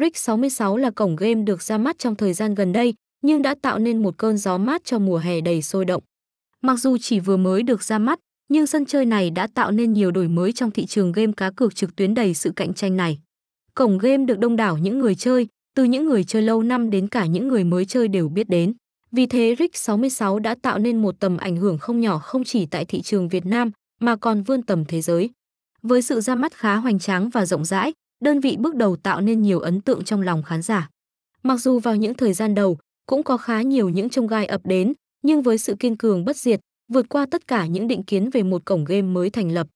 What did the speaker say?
Rick 66 là cổng game được ra mắt trong thời gian gần đây, nhưng đã tạo nên một cơn gió mát cho mùa hè đầy sôi động. Mặc dù chỉ vừa mới được ra mắt, nhưng sân chơi này đã tạo nên nhiều đổi mới trong thị trường game cá cược trực tuyến đầy sự cạnh tranh này. Cổng game được đông đảo những người chơi, từ những người chơi lâu năm đến cả những người mới chơi đều biết đến. Vì thế Rick 66 đã tạo nên một tầm ảnh hưởng không nhỏ không chỉ tại thị trường Việt Nam mà còn vươn tầm thế giới. Với sự ra mắt khá hoành tráng và rộng rãi, đơn vị bước đầu tạo nên nhiều ấn tượng trong lòng khán giả. Mặc dù vào những thời gian đầu cũng có khá nhiều những trông gai ập đến, nhưng với sự kiên cường bất diệt, vượt qua tất cả những định kiến về một cổng game mới thành lập,